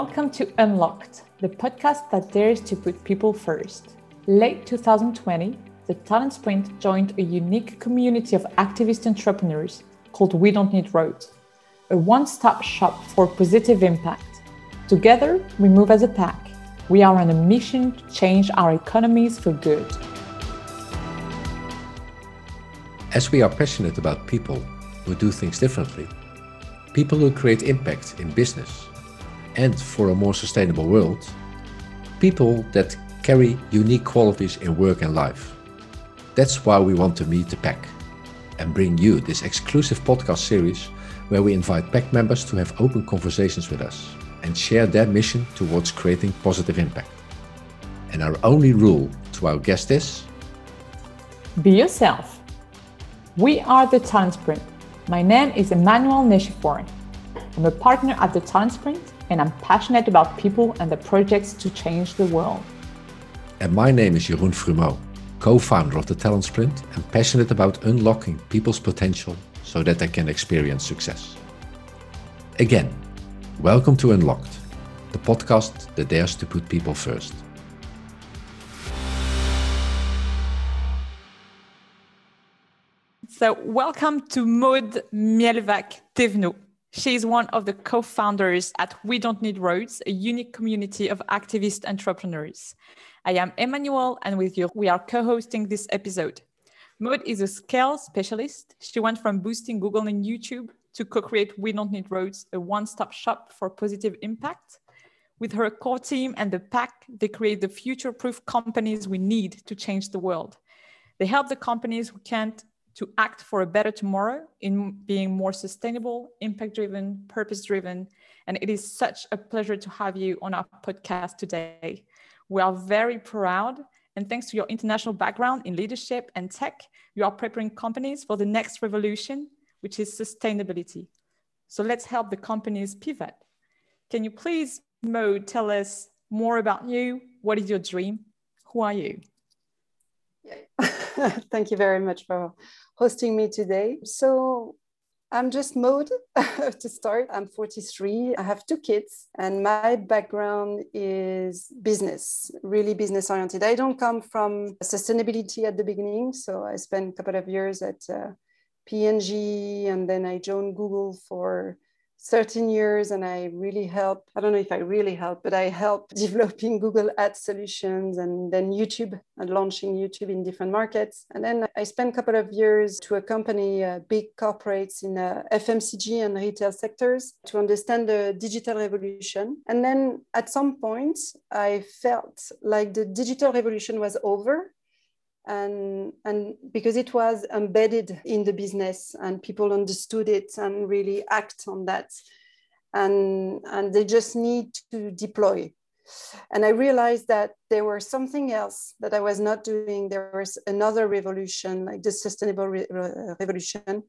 Welcome to Unlocked, the podcast that dares to put people first. Late 2020, the Talent Sprint joined a unique community of activist entrepreneurs called We Don't Need Roads, a one stop shop for positive impact. Together, we move as a pack. We are on a mission to change our economies for good. As we are passionate about people who do things differently, people who create impact in business and for a more sustainable world, people that carry unique qualities in work and life. That's why we want to meet the pack and bring you this exclusive podcast series where we invite pack members to have open conversations with us and share their mission towards creating positive impact. And our only rule to our guest is Be yourself. We are the Talent Sprint. My name is Emmanuel Neshiforen. I'm a partner at the Talent Sprint and I'm passionate about people and the projects to change the world. And my name is Jeroen Frumeau, co founder of the Talent Sprint and passionate about unlocking people's potential so that they can experience success. Again, welcome to Unlocked, the podcast that dares to put people first. So, welcome to Maud Mielvac Thévenot. She is one of the co founders at We Don't Need Roads, a unique community of activist entrepreneurs. I am Emmanuel, and with you, we are co hosting this episode. Maud is a scale specialist. She went from boosting Google and YouTube to co create We Don't Need Roads, a one stop shop for positive impact. With her core team and the pack, they create the future proof companies we need to change the world. They help the companies who can't to act for a better tomorrow in being more sustainable, impact driven, purpose driven. And it is such a pleasure to have you on our podcast today. We are very proud. And thanks to your international background in leadership and tech, you are preparing companies for the next revolution, which is sustainability. So let's help the companies pivot. Can you please, Mo, tell us more about you? What is your dream? Who are you? Thank you very much for hosting me today. So I'm just Maud to start. I'm 43. I have two kids, and my background is business, really business oriented. I don't come from sustainability at the beginning. So I spent a couple of years at uh, P&G, and then I joined Google for 13 years and I really help. I don't know if I really help, but I help developing Google Ad solutions and then YouTube and launching YouTube in different markets. And then I spent a couple of years to accompany uh, big corporates in uh, FMCG and retail sectors to understand the digital revolution. And then at some point, I felt like the digital revolution was over and and because it was embedded in the business and people understood it and really act on that. And and they just need to deploy. And i realized that there was something else that i was not doing. There was another revolution like the sustainable re- revolution.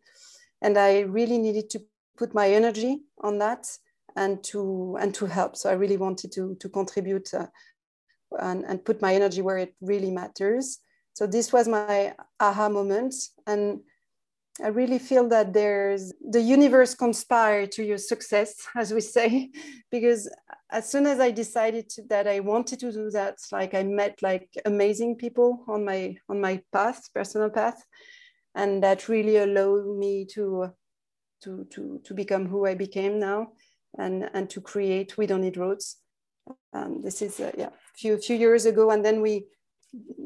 And i really needed to put my energy on that and to and to help. So i really wanted to to contribute uh, and, and put my energy where it really matters so this was my aha moment. And i really feel that there's the universe conspire to your success as we say because as soon as i decided to, that i wanted to do that like i met like amazing people on my on my path personal path. And that really allowed me to to to, to become who i became now and and to create we don't need roads. Um, this is uh, yeah few few years ago. And then we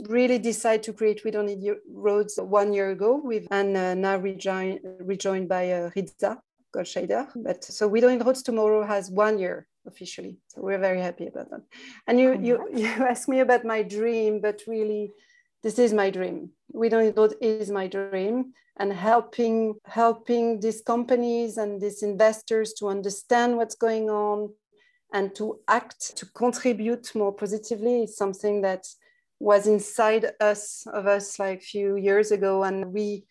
really decided to create We Don't Need Roads one year ago with and uh, now rejoined rejoined by uh, Ritza Goldscheider. But so We Don't Need Roads tomorrow has one year officially. So we're very happy about that. And you you you asked me about my dream, but really this is my dream. We Don't Need Roads is my dream and helping helping these companies and these investors to understand what's going on and to act to contribute more positively is something that was inside us of us like a few years ago and we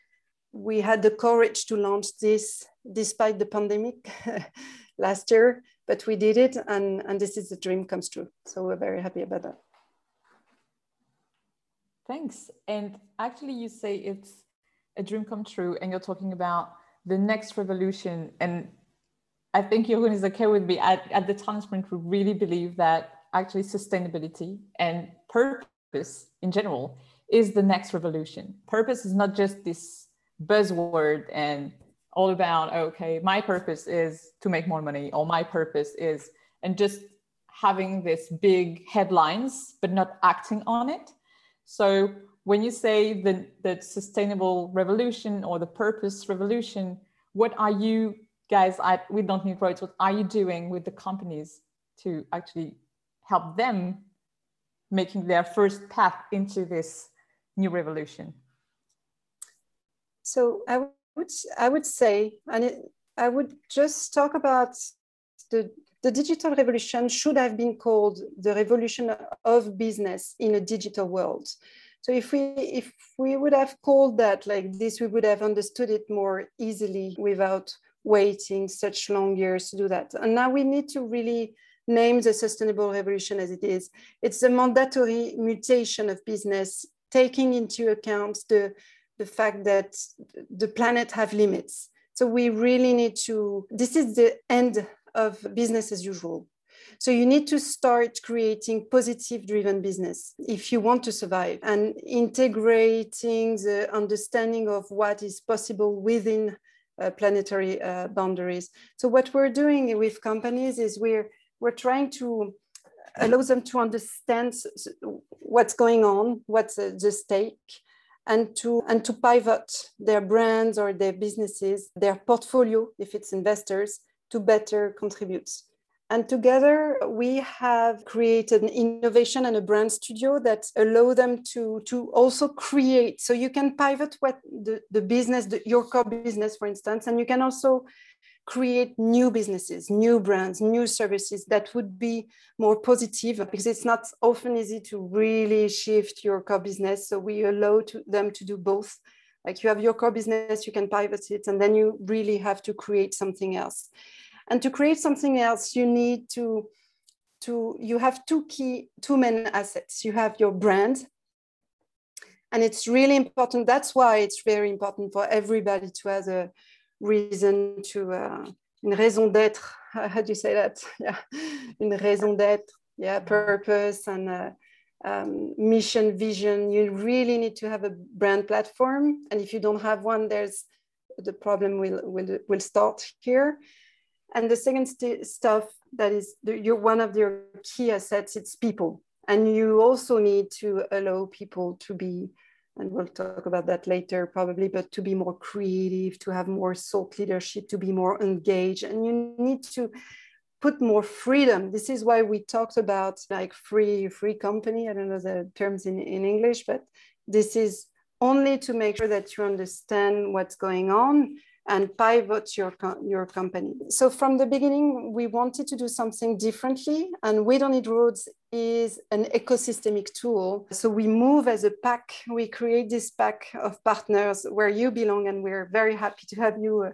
we had the courage to launch this despite the pandemic last year but we did it and and this is a dream comes true. So we're very happy about that. Thanks. And actually you say it's a dream come true and you're talking about the next revolution. And I think Jeroen is okay with me. At, at the Talent Sprint, we really believe that actually sustainability and purpose in general is the next revolution. Purpose is not just this buzzword and all about, oh, okay, my purpose is to make more money, or my purpose is, and just having this big headlines, but not acting on it. So when you say the, the sustainable revolution or the purpose revolution, what are you guys at We Don't Need Roads, what are you doing with the companies to actually help them making their first path into this new revolution? So I would, I would say, and it, I would just talk about the, the digital revolution should have been called the revolution of business in a digital world. So if we if we would have called that like this, we would have understood it more easily without waiting such long years to do that. And now we need to really name the sustainable revolution as it is. It's a mandatory mutation of business, taking into account the, the fact that the planet have limits. So we really need to, this is the end of business as usual. So you need to start creating positive driven business if you want to survive and integrating the understanding of what is possible within uh, planetary uh, boundaries. So what we're doing with companies is we're we're trying to allow them to understand what's going on, what's the stake, and to and to pivot their brands or their businesses, their portfolio, if it's investors, to better contribute. And together we have created an innovation and a brand studio that allow them to, to also create. So you can pivot what the, the business, the, your core business, for instance, and you can also create new businesses, new brands, new services that would be more positive because it's not often easy to really shift your core business. So we allow to them to do both. Like you have your core business, you can pivot it, and then you really have to create something else. And to create something else, you need to, to you have two key, two main assets. You have your brand, and it's really important. That's why it's very important for everybody to have a reason to, uh, une raison d'être. How do you say that? Yeah, une raison d'être. Yeah, purpose and uh, um, mission, vision. You really need to have a brand platform, and if you don't have one, there's the problem will will will start here. And the second st stuff that is the, you're one of your key assets, it's people. And you also need to allow people to be, and we'll talk about that later probably, but to be more creative, to have more thought leadership, to be more engaged. And you need to put more freedom. This is why we talked about like free, free company. I don't know the terms in, in English, but this is only to make sure that you understand what's going on and pivot your, your company. So from the beginning, we wanted to do something differently and We Don't Need Roads is an ecosystemic tool. So we move as a pack, we create this pack of partners where you belong and we're very happy to have you uh,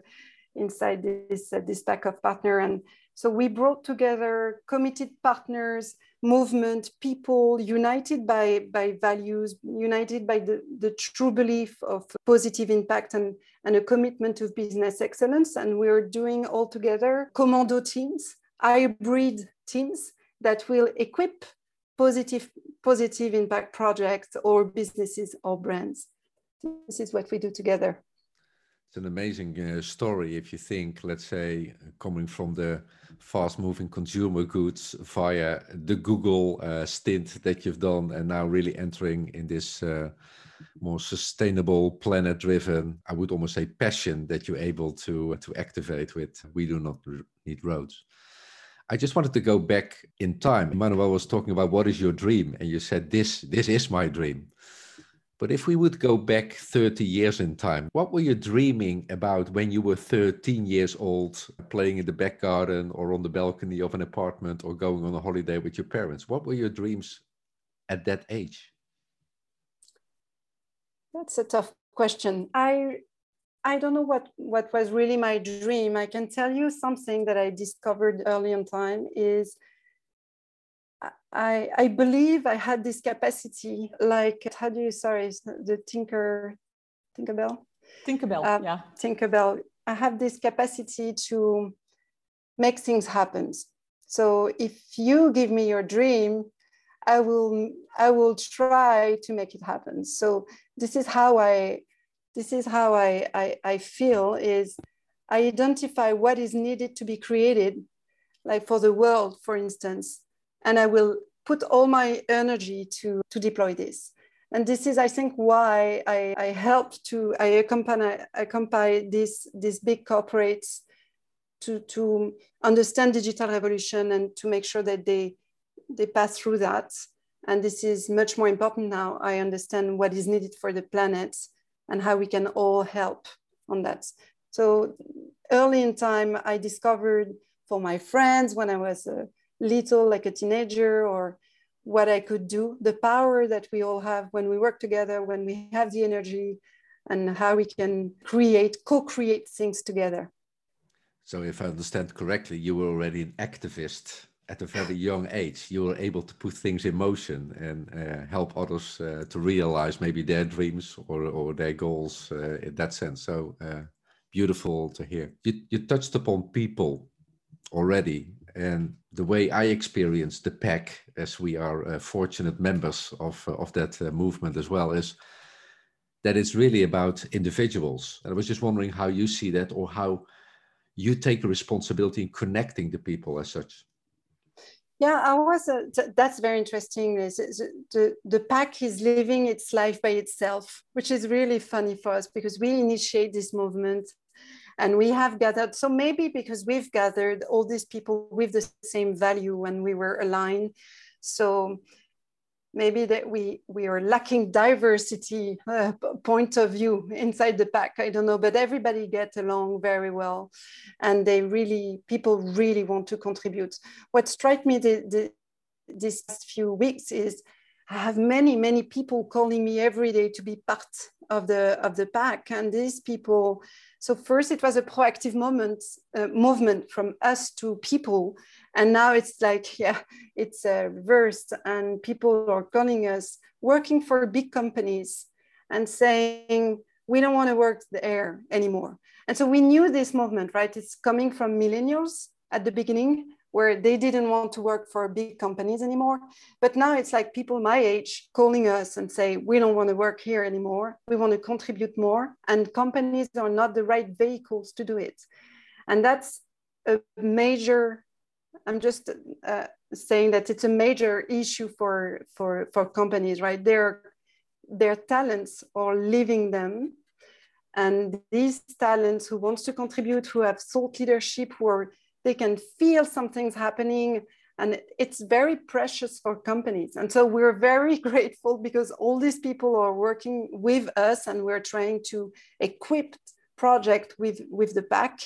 inside this, uh, this pack of partner. And so we brought together committed partners, movement, people united by, by values, united by the, the true belief of positive impact and, and a commitment to business excellence. And we're doing all together commando teams, hybrid teams that will equip positive, positive impact projects or businesses or brands. This is what we do together. It's an amazing uh, story if you think, let's say, coming from the fast moving consumer goods via the Google uh, stint that you've done and now really entering in this uh, more sustainable, planet driven, I would almost say passion that you're able to, to activate with We Do Not Need Roads. I just wanted to go back in time. Manuel was talking about what is your dream, and you said this this is my dream. But if we would go back 30 years in time, what were you dreaming about when you were 13 years old, playing in the back garden or on the balcony of an apartment or going on a holiday with your parents? What were your dreams at that age? That's a tough question. I I don't know what, what was really my dream. I can tell you something that I discovered early in time is I, I believe I had this capacity, like how do you sorry the Tinker Tinkerbell? Tinkerbell, um, yeah. Tinkerbell. I have this capacity to make things happen. So if you give me your dream, I will I will try to make it happen. So this is how I this is how I, I, I feel is I identify what is needed to be created, like for the world, for instance, and I will put all my energy to, to deploy this. And this is, I think, why I, I help to, I accompany, accompany this, these big corporates to, to understand digital revolution and to make sure that they, they pass through that. And this is much more important now. I understand what is needed for the planet and how we can all help on that. So early in time, I discovered for my friends when I was little, like a teenager, or what I could do, the power that we all have when we work together, when we have the energy, and how we can create, co create things together. So, if I understand correctly, you were already an activist at a very young age. You were able to put things in motion and uh, help others uh, to realize maybe their dreams or, or their goals uh, in that sense. So, uh, beautiful to hear. You, you touched upon people already and the way I experience the pack, as we are uh, fortunate members of uh, of that uh, movement as well, is that it's really about individuals. And I was just wondering how you see that, or how you take a responsibility in connecting the people as such. Yeah, I was. Uh, that's very interesting. Is the the pack is living its life by itself, which is really funny for us because we initiate this movement and we have gathered, so maybe because we've gathered all these people with the same value when we were aligned. So maybe that we we are lacking diversity uh, point of view inside the pack. I don't know but everybody gets along very well. And they really people really want to contribute. What struck me the, the, these few weeks is i have many many people calling me every day to be part of the of the pack. And these people so first it was a proactive moment, uh, movement from us to people. And now it's like, yeah, it's uh, reversed and people are calling us working for big companies and saying, we don't want to work there anymore. And so we knew this movement, right? It's coming from millennials at the beginning where they didn't want to work for big companies anymore. But now it's like people my age calling us and say, we don't want to work here anymore. We want to contribute more. And companies are not the right vehicles to do it. And that's a major, I'm just uh, saying that it's a major issue for, for, for companies, right? Their, their talents are leaving them. And these talents who wants to contribute, who have thought leadership, who are they can feel something's happening and it's very precious for companies. And so we're very grateful because all these people are working with us and we're trying to equip project with with the pack.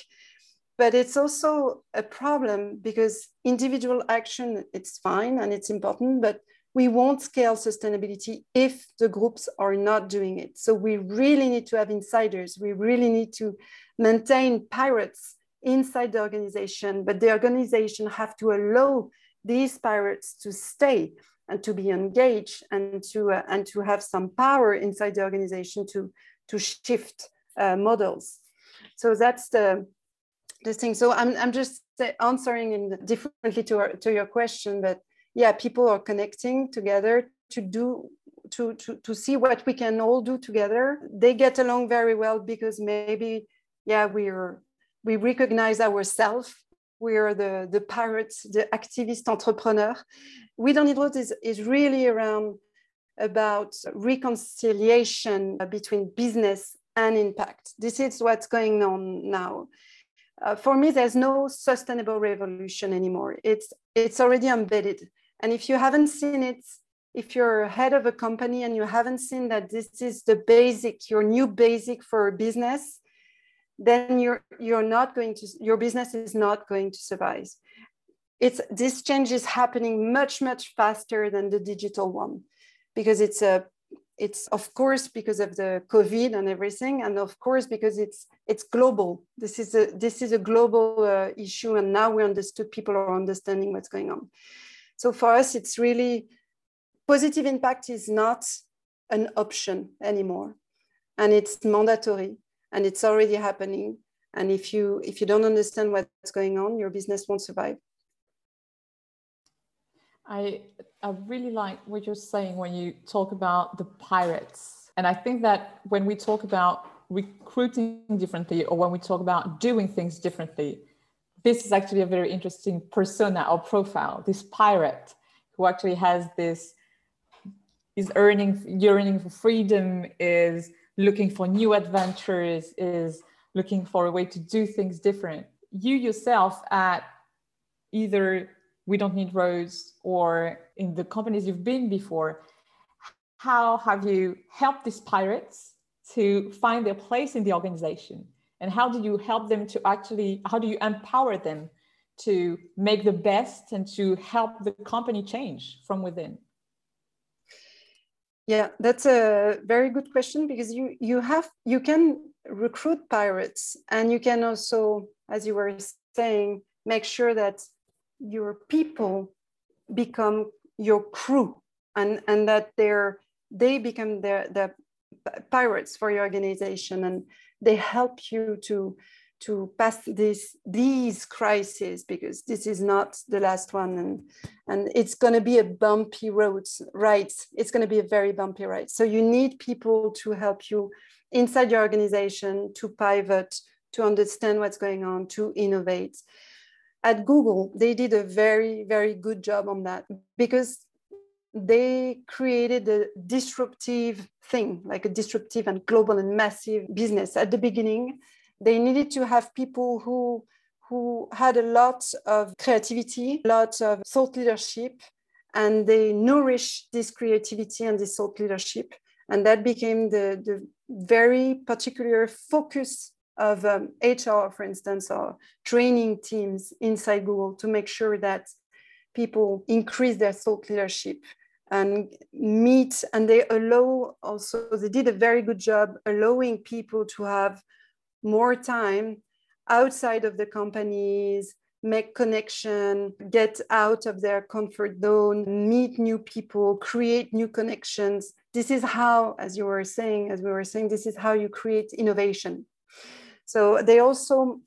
But it's also a problem because individual action it's fine and it's important but we won't scale sustainability if the groups are not doing it. So we really need to have insiders. We really need to maintain pirates inside the organization, but the organization have to allow these pirates to stay and to be engaged and to uh, and to have some power inside the organization to to shift uh, models. So that's the the thing. So I'm I'm just answering in differently to our, to your question, but yeah, people are connecting together to do to, to to see what we can all do together. They get along very well because maybe yeah we're we recognize ourselves. We are the, the pirates, the activist entrepreneur. We don't need what is, is really around about reconciliation between business and impact. This is what's going on now. Uh, for me, there's no sustainable revolution anymore. It's it's already embedded. And if you haven't seen it, if you're head of a company and you haven't seen that this is the basic, your new basic for business, then you're you're not going to your business is not going to survive. It's this change is happening much much faster than the digital one because it's a it's of course because of the covid and everything. And of course because it's it's global. This is a this is a global uh, issue and now we understood people are understanding what's going on. So for us it's really positive impact is not an option anymore. And it's mandatory and it's already happening And if you if you don't understand what's going on, your business won't survive. I I really like what you're saying when you talk about the pirates. And I think that when we talk about recruiting differently or when we talk about doing things differently, this is actually a very interesting persona or profile, this pirate who actually has this is earning yearning for freedom, is looking for new adventures, is looking for a way to do things different. You yourself at either we don't need roads or in the companies you've been before, how have you helped these pirates to find their place in the organization? And how do you help them to actually, how do you empower them to make the best and to help the company change from within? Yeah, that's a very good question because you you have you can recruit pirates and you can also, as you were saying, make sure that your people become your crew and, and that they're they become the, the pirates for your organization and they help you to to pass this these crises because this is not the last one and and it's going to be a bumpy road right? It's going to be a very bumpy ride. So you need people to help you inside your organization to pivot to understand what's going on to innovate. At Google, they did a very, very good job on that because they created a disruptive thing, like a disruptive and global and massive business. At the beginning, they needed to have people who who had a lot of creativity, a lot of thought leadership, and they nourished this creativity and this thought leadership. And that became the, the very particular focus of um, HR, for instance, or training teams inside Google to make sure that people increase their thought leadership and meet and they allow also they did a very good job allowing people to have more time outside of the companies make connection get out of their comfort zone meet new people create new connections. This is how as you were saying as we were saying this is how you create innovation. So they also,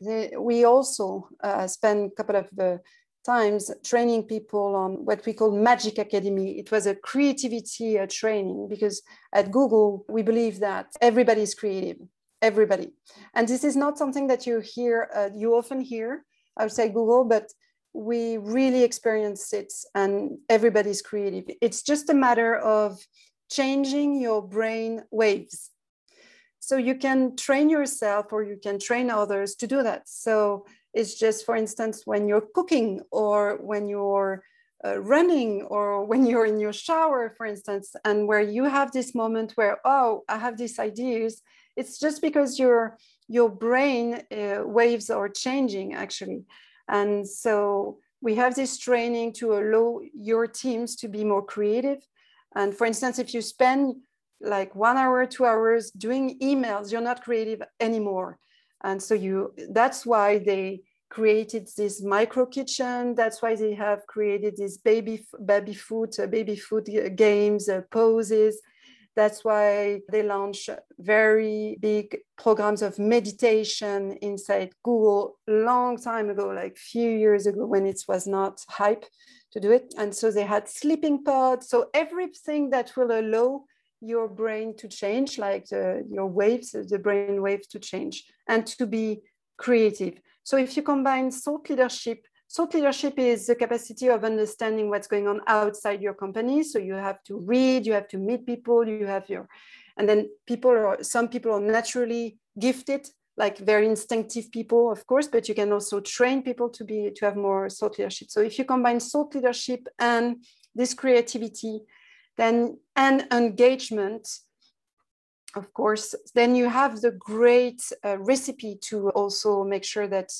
they, we also uh, spend a couple of uh, times training people on what we call Magic Academy. It was a creativity uh, training because at Google, we believe that everybody is creative, everybody. And this is not something that you hear, uh, you often hear outside Google, but we really experience it and everybody's creative. It's just a matter of changing your brain waves so you can train yourself or you can train others to do that so it's just for instance when you're cooking or when you're uh, running or when you're in your shower for instance and where you have this moment where oh i have these ideas it's just because your your brain uh, waves are changing actually and so we have this training to allow your teams to be more creative and for instance if you spend like one hour, two hours doing emails, you're not creative anymore. And so you that's why they created this micro kitchen. That's why they have created these baby baby food, uh, baby food uh, games, uh, poses. That's why they launched very big programs of meditation inside Google long time ago, like few years ago when it was not hype to do it. And so they had sleeping pods. So everything that will allow your brain to change, like the, your waves, the brain waves to change, and to be creative. So if you combine thought leadership, thought leadership is the capacity of understanding what's going on outside your company. So you have to read, you have to meet people, you have your, and then people are, some people are naturally gifted, like very instinctive people, of course, but you can also train people to be, to have more thought leadership. So if you combine thought leadership and this creativity, then and engagement of course then you have the great uh, recipe to also make sure that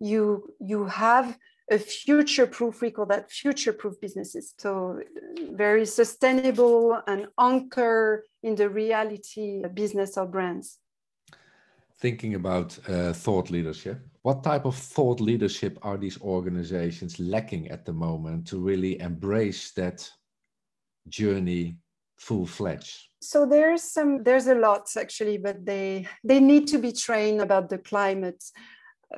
you you have a future proof we call that future proof businesses so very sustainable and anchor in the reality business or brands thinking about uh, thought leadership what type of thought leadership are these organizations lacking at the moment to really embrace that journey full fledged? So there's some there's a lot actually, but they they need to be trained about the climate.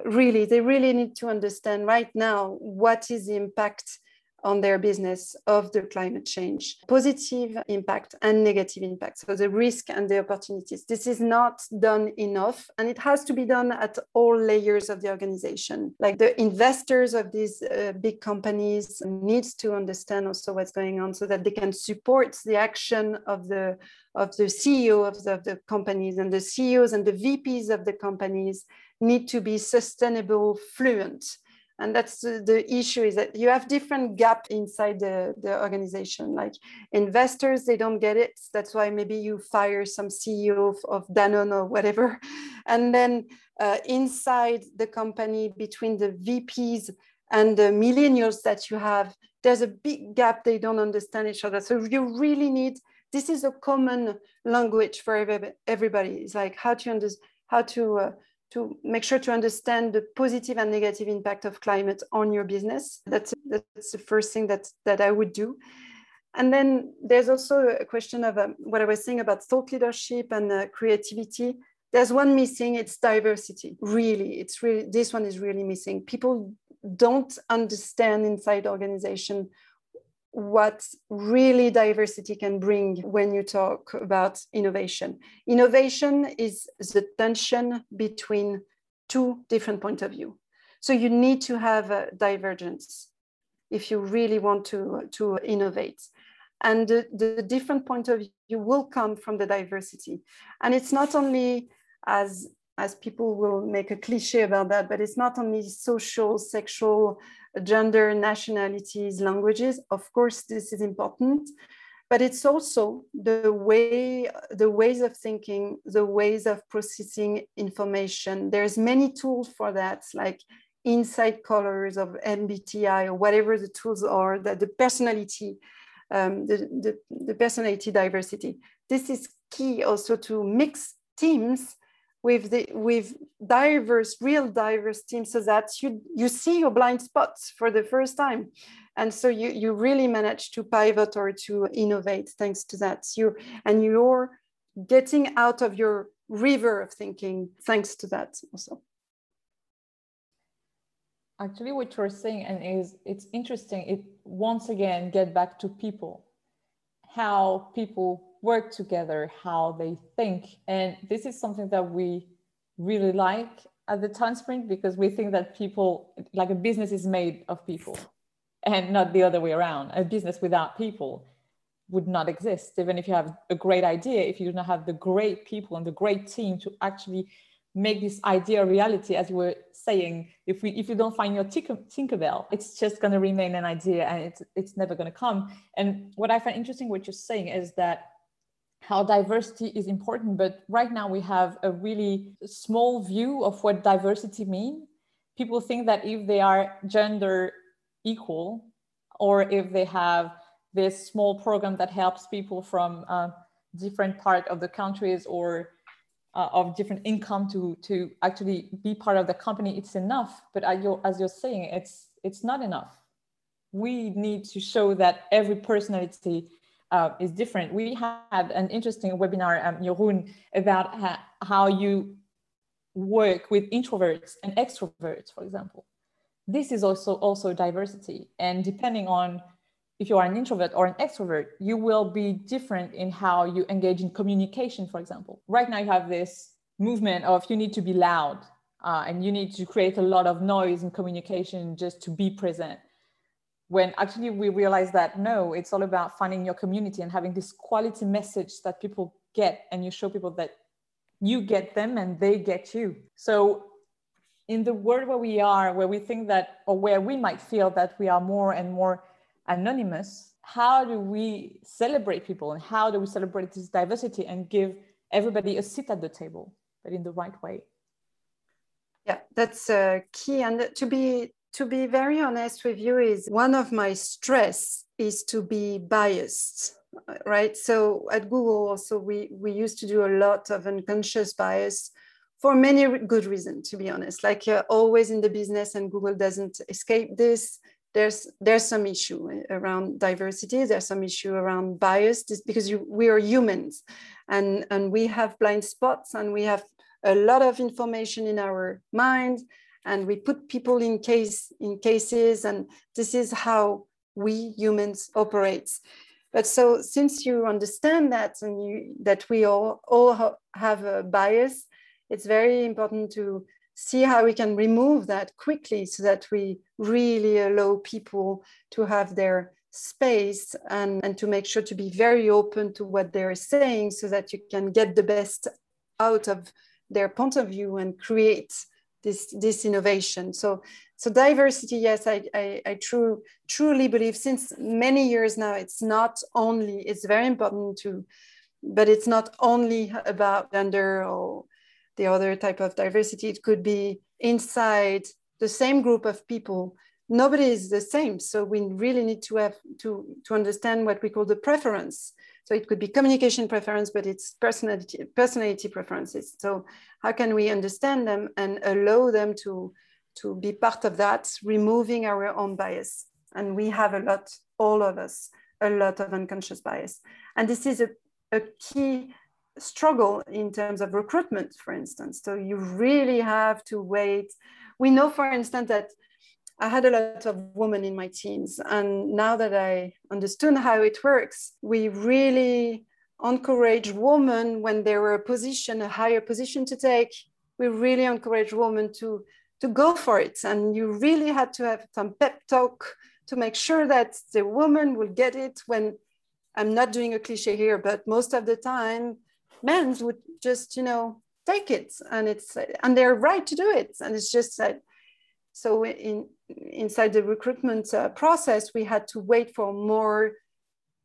Really, they really need to understand right now what is the impact on their business of the climate change. Positive impact and negative impact. So the risk and the opportunities. This is not done enough and it has to be done at all layers of the organization. Like the investors of these uh, big companies needs to understand also what's going on so that they can support the action of the of the ceo of the, of the companies and the ceos and the vps of the companies need to be sustainable fluent. And that's the, issue is that you have different gap inside the, the organization. Like investors they don't get it. That's why maybe you fire some ceo of, of danone or whatever. And then uh, inside the company between the vps and the millennials that you have there's a big gap. They don't understand each other. So you really need this is a common language for everybody it's like how to understand how to uh, to make sure to understand the positive and negative impact of climate on your business. That's, that's the first thing that, that I would do. And then there's also a question of um, what I was saying about thought leadership and uh, creativity. There's one missing, it's diversity. Really, it's really, this one is really missing. People don't understand inside organization what really diversity can bring when you talk about innovation. Innovation is the tension between two different points of view. So you need to have a divergence if you really want to, to innovate. And the, the different point of view will come from the diversity. And it's not only as as people will make a cliche about that, but it's not only social, sexual, gender, nationalities, languages. Of course, this is important, but it's also the way, the ways of thinking, the ways of processing information. There's many tools for that, like insight colors of MBTI or whatever the tools are, that the personality, um, the, the, the personality diversity. This is key also to mix teams with the with diverse real diverse teams so that you you see your blind spots for the first time. And so you you really manage to pivot or to innovate thanks to that. You and you're getting out of your river of thinking thanks to that also. Actually what you're saying and is it's interesting it once again get back to people how people work together, how they think. And this is something that we really like at the Talent Sprint because we think that people, like a business is made of people and not the other way around. A business without people would not exist. Even if you have a great idea, if you do not have the great people and the great team to actually make this idea a reality, as we were saying, if we if you don't find your tinker, Tinkerbell, it's just going to remain an idea and it's it's never going to come. And what I find interesting what you're saying is that how diversity is important, but right now we have a really small view of what diversity means. People think that if they are gender equal, or if they have this small program that helps people from uh, different part of the countries or uh, of different income to to actually be part of the company, it's enough. But as you're, as you're saying, it's it's not enough. We need to show that every personality uh, is different. We had an interesting webinar, um, Jeroen, about ha how you work with introverts and extroverts, for example. This is also, also diversity. And depending on if you are an introvert or an extrovert, you will be different in how you engage in communication, for example. Right now, you have this movement of you need to be loud uh, and you need to create a lot of noise in communication just to be present when actually we realize that no it's all about finding your community and having this quality message that people get and you show people that you get them and they get you. So in the world where we are where we think that or where we might feel that we are more and more anonymous how do we celebrate people and how do we celebrate this diversity and give everybody a seat at the table but in the right way? Yeah that's uh, key. And to be to be very honest with you is one of my stress is to be biased right? So at google also we we used to do a lot of unconscious bias for many good reasons to be honest. Like uh, always in the business and google doesn't escape this there's there's some issue around diversity there's some issue around bias because you, we are humans and and we have blind spots and we have a lot of information in our mind and we put people in case in cases and this is how we humans operate but so since you understand that and you that we all all have a bias it's very important to see how we can remove that quickly so that we really allow people to have their space and, and to make sure to be very open to what they're saying so that you can get the best out of their point of view and create this, this innovation. So, so diversity, yes, I, I, I true, truly believe since many years now, it's not only, it's very important to, but it's not only about gender or the other type of diversity. It could be inside the same group of people. Nobody is the same. So we really need to have to, to understand what we call the preference. So it could be communication preference, but it's personality, personality preferences. So how can we understand them and allow them to, to be part of that, removing our own bias? And we have a lot, all of us, a lot of unconscious bias. And this is a, a key struggle in terms of recruitment, for instance. So you really have to wait. We know, for instance, that I had a lot of women in my teams. And now that I understood how it works, we really encourage women when they were a position, a higher position to take. We really encourage women to, to go for it. And you really had to have some pep talk to make sure that the woman will get it when I'm not doing a cliche here, but most of the time men would just, you know, take it and it's, and they're right to do it. And it's just that, so in, inside the recruitment uh, process, we had to wait for more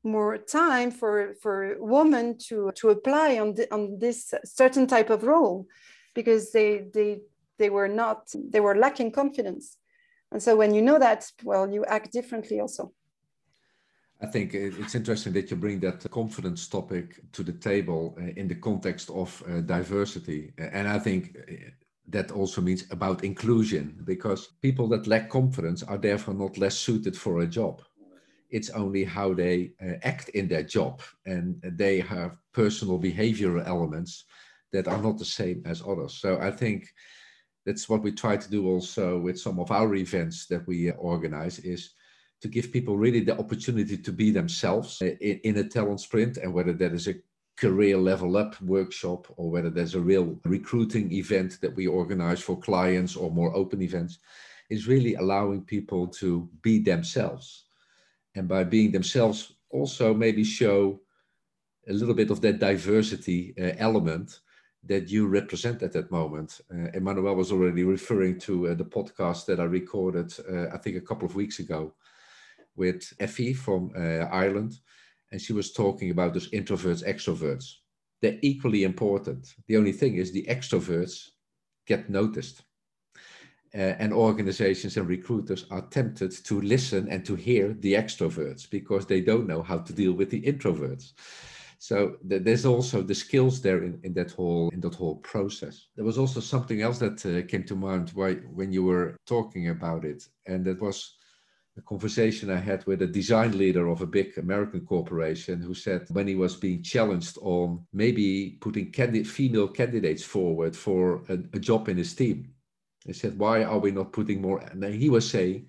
more time for for women to to apply on the, on this certain type of role because they they they were not they were lacking confidence and so when you know that well you act differently also I think it's interesting that you bring that confidence topic to the table uh, in the context of uh, diversity. And I think uh, that also means about inclusion because people that lack confidence are therefore not less suited for a job. It's only how they uh, act in their job and they have personal behavioral elements that are not the same as others. So I think that's what we try to do also with some of our events that we organize is to give people really the opportunity to be themselves in, in a talent sprint and whether that is a career level up workshop or whether there's a real recruiting event that we organize for clients or more open events is really allowing people to be themselves and by being themselves also maybe show a little bit of that diversity uh, element that you represent at that moment. Uh, Emmanuel was already referring to uh, the podcast that I recorded, uh, I think, a couple of weeks ago, with Effie from uh, Ireland, and she was talking about those introverts, extroverts. They're equally important. The only thing is the extroverts get noticed. Uh, and organizations and recruiters are tempted to listen and to hear the extroverts because they don't know how to deal with the introverts. So th- there's also the skills there in, in that whole in that whole process. There was also something else that uh, came to mind why, when you were talking about it, and that was a conversation I had with a design leader of a big American corporation who said when he was being challenged on maybe putting candid- female candidates forward for a, a job in his team, he said, Why are we not putting more? And he was saying,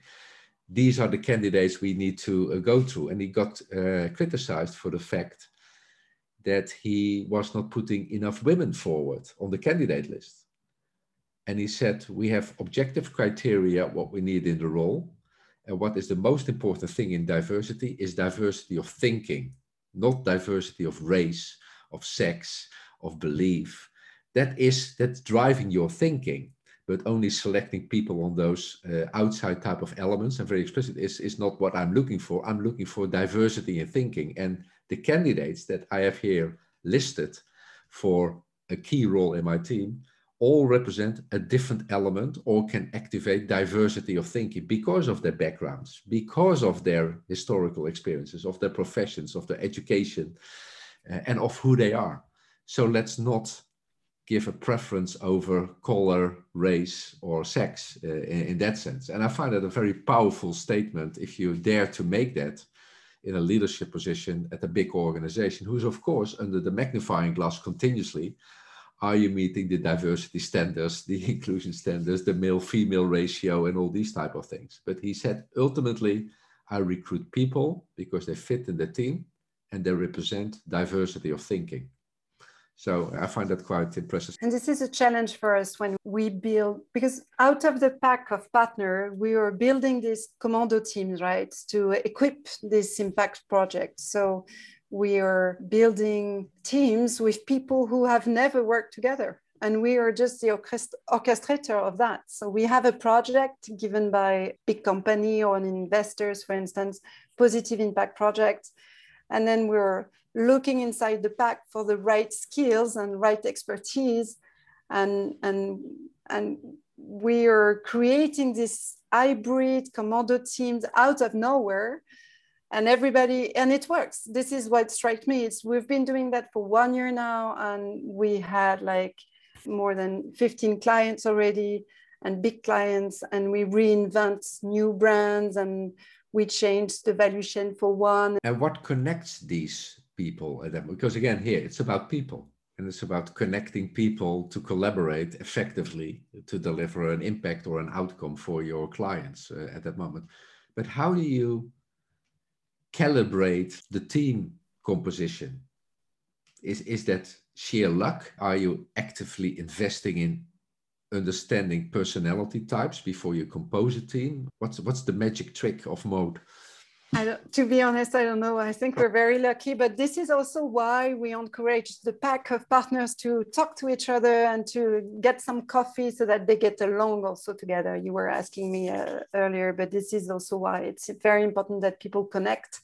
These are the candidates we need to uh, go through. And he got uh, criticized for the fact that he was not putting enough women forward on the candidate list. And he said, We have objective criteria, what we need in the role and what is the most important thing in diversity is diversity of thinking, not diversity of race, of sex, of belief. That is that's driving your thinking, but only selecting people on those uh, outside type of elements and very explicit is, is not what I'm looking for. I'm looking for diversity in thinking. And the candidates that I have here listed for a key role in my team all represent a different element or can activate diversity of thinking because of their backgrounds, because of their historical experiences, of their professions, of their education, uh, and of who they are. So let's not give a preference over color, race, or sex uh, in, in, that sense. And I find that a very powerful statement if you dare to make that in a leadership position at a big organization, who's, of course, under the magnifying glass continuously. Are you meeting the diversity standards, the inclusion standards, the male female ratio, and all these type of things? But he said ultimately, I recruit people because they fit in the team and they represent diversity of thinking. So I find that quite impressive. And this is a challenge for us when we build, because out of the pack of partner, we are building these commando teams, right, to equip this impact project. So we are building teams with people who have never worked together. And we are just the orchestrator of that. So we have a project given by big company or investors, for instance, positive impact project. And then we're looking inside the pack for the right skills and right expertise and and and we are creating this hybrid commando teams out of nowhere and everybody and it works. This is what strikes me it's we've been doing that for one year now and we had like more than 15 clients already and big clients and we reinvent new brands and we change the value chain for one. And what connects these people at them because again here it's about people and it's about connecting people to collaborate effectively to deliver an impact or an outcome for your clients uh, at that moment. But how do you calibrate the team composition? Is is that sheer luck? Are you actively investing in understanding personality types before you compose a team? What's what's the magic trick of Maud to be honest, I don't know. I think we're very lucky, but this is also why we encourage the pack of partners to talk to each other and to get some coffee so that they get along also together. You were asking me uh, earlier, but this is also why it's very important that people connect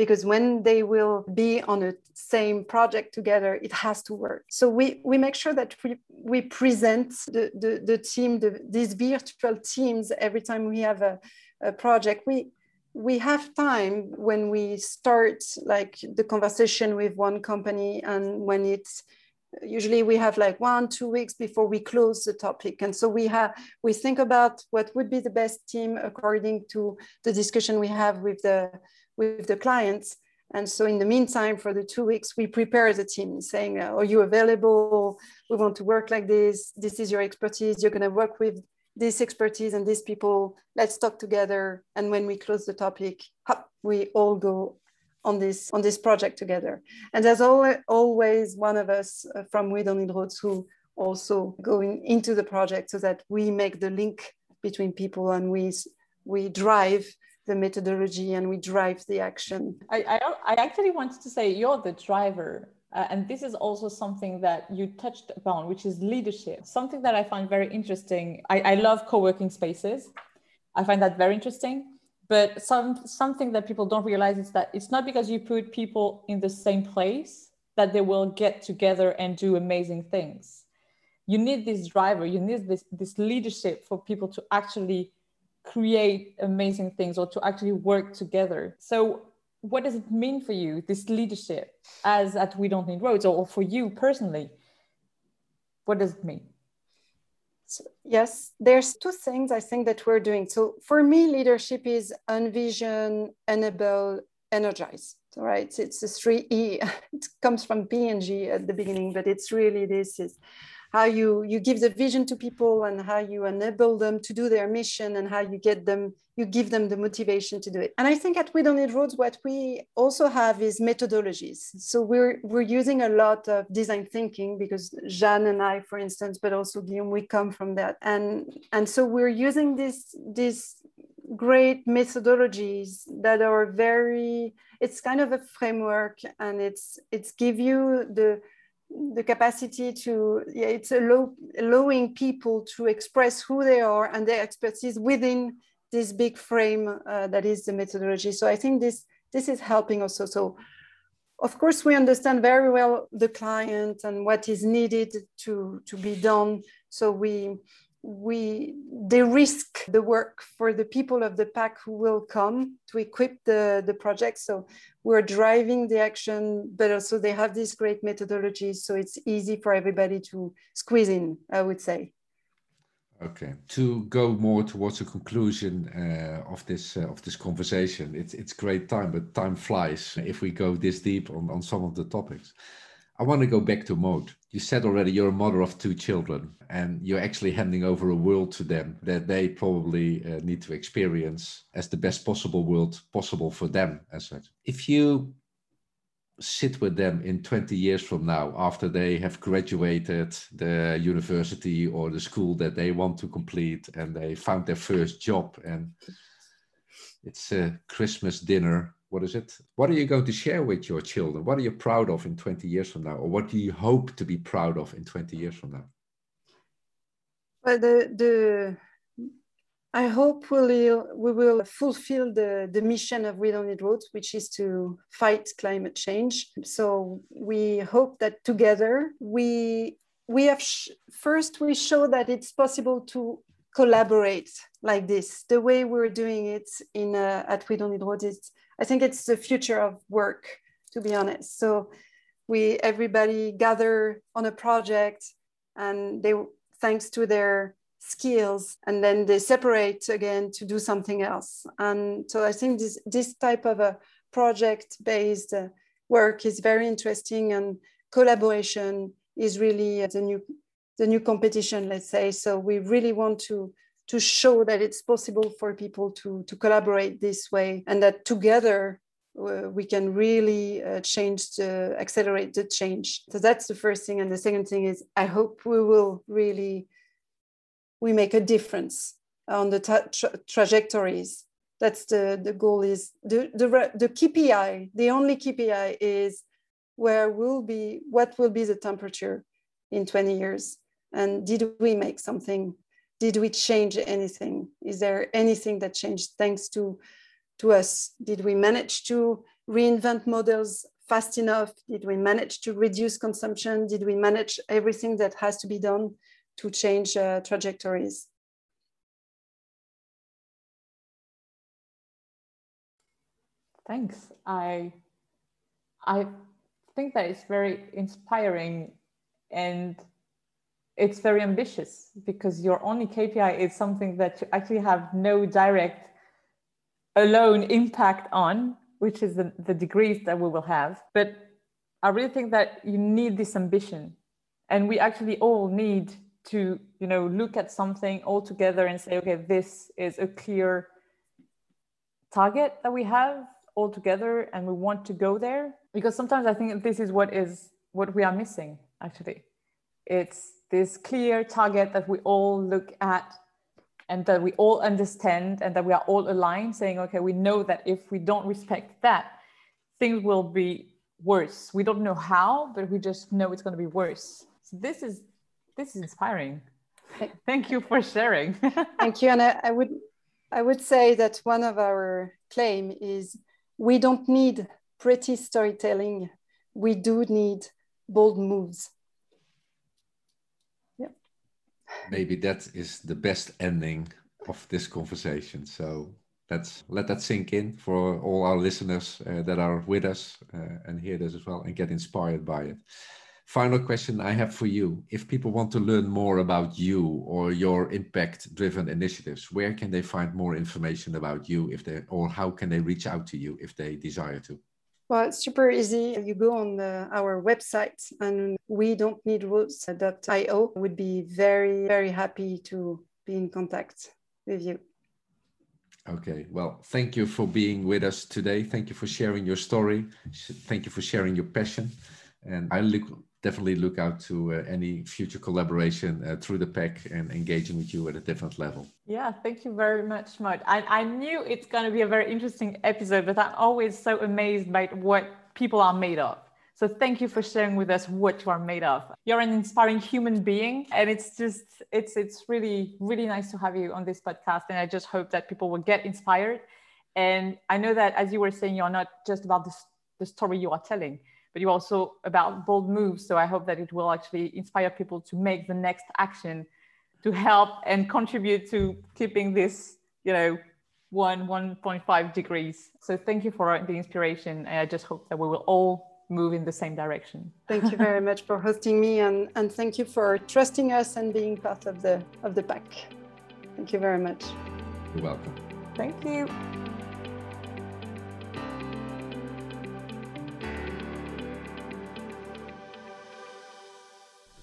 because when they will be on a same project together, it has to work. So we, we make sure that we, we present the, the, the team, the, these virtual teams every time we have a, a project. We, we have time when we start like the conversation with one company and when it's usually we have like one two weeks before we close the topic. And so we have we think about what would be the best team according to the discussion we have with the with the clients. And so in the meantime for the two weeks we prepare the team saying are you available? We want to work like this. This is your expertise. You're going to work with this expertise and these people, let's talk together. And when we close the topic, we all go on this on this project together. And there's always one of us uh, from We Don't Need Roads who also going into the project so that we make the link between people and we we drive the methodology and we drive the action. I, I, I actually wanted to say you're the driver uh, and this is also something that you touched upon, which is leadership. Something that I find very interesting. I, I love co-working spaces. I find that very interesting. But some something that people don't realize is that it's not because you put people in the same place that they will get together and do amazing things. You need this driver, you need this, this leadership for people to actually create amazing things or to actually work together. So what does it mean for you this leadership as at we don't need roads or for you personally? What does it mean? So, yes there's two things i think that we're doing. So for me leadership is envision enable energize right? It's a three e. It comes from p and g at the beginning but it's really this is how you you give the vision to people and how you enable them to do their mission and how you get them you give them the motivation to do it. And i think at we don't need roads what we also have is methodologies. So we're we're using a lot of design thinking because jeanne and i for instance but also guillaume we come from that. And and so we're using this this great methodologies that are very it's kind of a framework and it's it's give you the the capacity to yeah, it's allow, allowing people to express who they are and their expertise within this big frame uh, that is the methodology. So i think this this is helping also. So of course we understand very well the client and what is needed to to be done. So we we they risk the work for the people of the pack who will come to equip the the project. So we're driving the action but also they have this great methodology so it's easy for everybody to squeeze in i would say. Okay. To go more towards a conclusion uh, of this uh, of this conversation it's it's great time but time flies if we go this deep on on some of the topics I want to go back to Maud. You said already you're a mother of two children, and you're actually handing over a world to them that they probably uh, need to experience as the best possible world possible for them, as such. If you sit with them in 20 years from now, after they have graduated the university or the school that they want to complete, and they found their first job, and it's a Christmas dinner what is it? What are you going to share with your children? What are you proud of in 20 years from now? Or what do you hope to be proud of in 20 years from now? Well, the, the I hope we'll, we will fulfill the, the mission of We Don't Need Roads, which is to fight climate change. So we hope that together we we have first we show that it's possible to collaborate like this. The way we're doing it in uh, at We Don't Need Roads is I think it's the future of work, to be honest. So we everybody gather on a project and they thanks to their skills and then they separate again to do something else and so i think this this type of a project based work is very interesting and collaboration is really the new the new competition let's say so we really want to to show that it's possible for people to, to collaborate this way and that together uh, we can really uh, change the accelerate the change. So that's the first thing. And the second thing is i hope we will really we make a difference on the tra- trajectories. That's the the goal is the, the the kpi the only kpi is where will be what will be the temperature in 20 years? And did we make something did we change anything? Is there anything that changed thanks to, to us? Did we manage to reinvent models fast enough? Did we manage to reduce consumption? Did we manage everything that has to be done to change uh, trajectories? Thanks. I I think that it's very inspiring and it's very ambitious because your only KPI is something that you actually have no direct alone impact on, which is the, the degrees that we will have. But I really think that you need this ambition. And we actually all need to, you know, look at something all together and say, okay, this is a clear target that we have all together and we want to go there. Because sometimes I think this is what is what we are missing actually. It's this clear target that we all look at and that we all understand and that we are all aligned saying okay we know that if we don't respect that things will be worse. We don't know how but we just know it's going to be worse. So this is this is inspiring. Thank you for sharing. Thank you. And I, I would i would say that one of our claim is we don't need pretty storytelling. We do need bold moves maybe that is the best ending of this conversation. So let's let that sink in for all our listeners uh, that are with us uh, and hear this as well and get inspired by it. Final question I have for you. If people want to learn more about you or your impact driven initiatives, where can they find more information about you if they or how can they reach out to you if they desire to? Well, it's super easy. You go on the, our website and we don't need roads.io. Would be very, very happy to be in contact with you. Okay, well, thank you for being with us today. Thank you for sharing your story. Thank you for sharing your passion. And I look definitely look out to uh, any future collaboration uh, through the pack and engaging with you at a different level. Yeah, thank you very much, Maud. I, I knew it's going to be a very interesting episode, but I'm always so amazed by what people are made of. So thank you for sharing with us what you are made of. You're an inspiring human being, and it's just it's it's really really nice to have you on this podcast. And I just hope that people will get inspired. And I know that as you were saying, you're not just about the, the story you are telling but you're also about bold moves. So I hope that it will actually inspire people to make the next action to help and contribute to keeping this, you know, one 1.5 degrees. So thank you for the inspiration. And I just hope that we will all move in the same direction. Thank you very much for hosting me and, and thank you for trusting us and being part of the of the pack. Thank you very much. You're welcome. Thank you.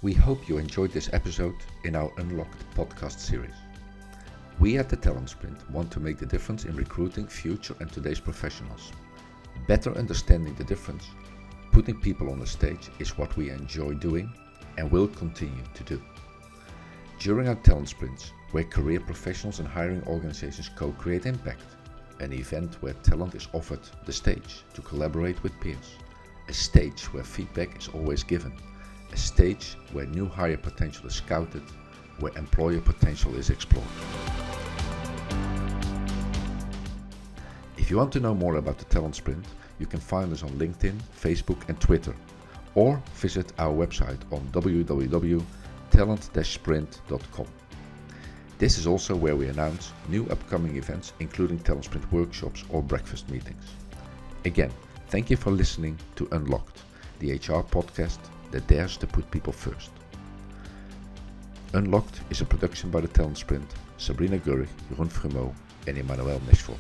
We hope you enjoyed this episode in our Unlocked podcast series. We at the Talent Sprint want to make the difference in recruiting future and today's professionals. Better understanding the difference, putting people on the stage is what we enjoy doing and will continue to do. During our Talent Sprints, where career professionals and hiring organizations co create impact, an event where talent is offered the stage to collaborate with peers, a stage where feedback is always given, a stage where new hire potential is scouted, where employer potential is explored. If you want to know more about the Talent Sprint, you can find us on LinkedIn, Facebook, and Twitter, or visit our website on www.talent-sprint.com. This is also where we announce new upcoming events, including Talent Sprint workshops or breakfast meetings. Again, thank you for listening to Unlocked, the HR podcast that dares to put people first. Unlocked is a production by the Talent Sprint, Sabrina Gurrig, Jeroen Frumeau, and Emmanuel Nishville.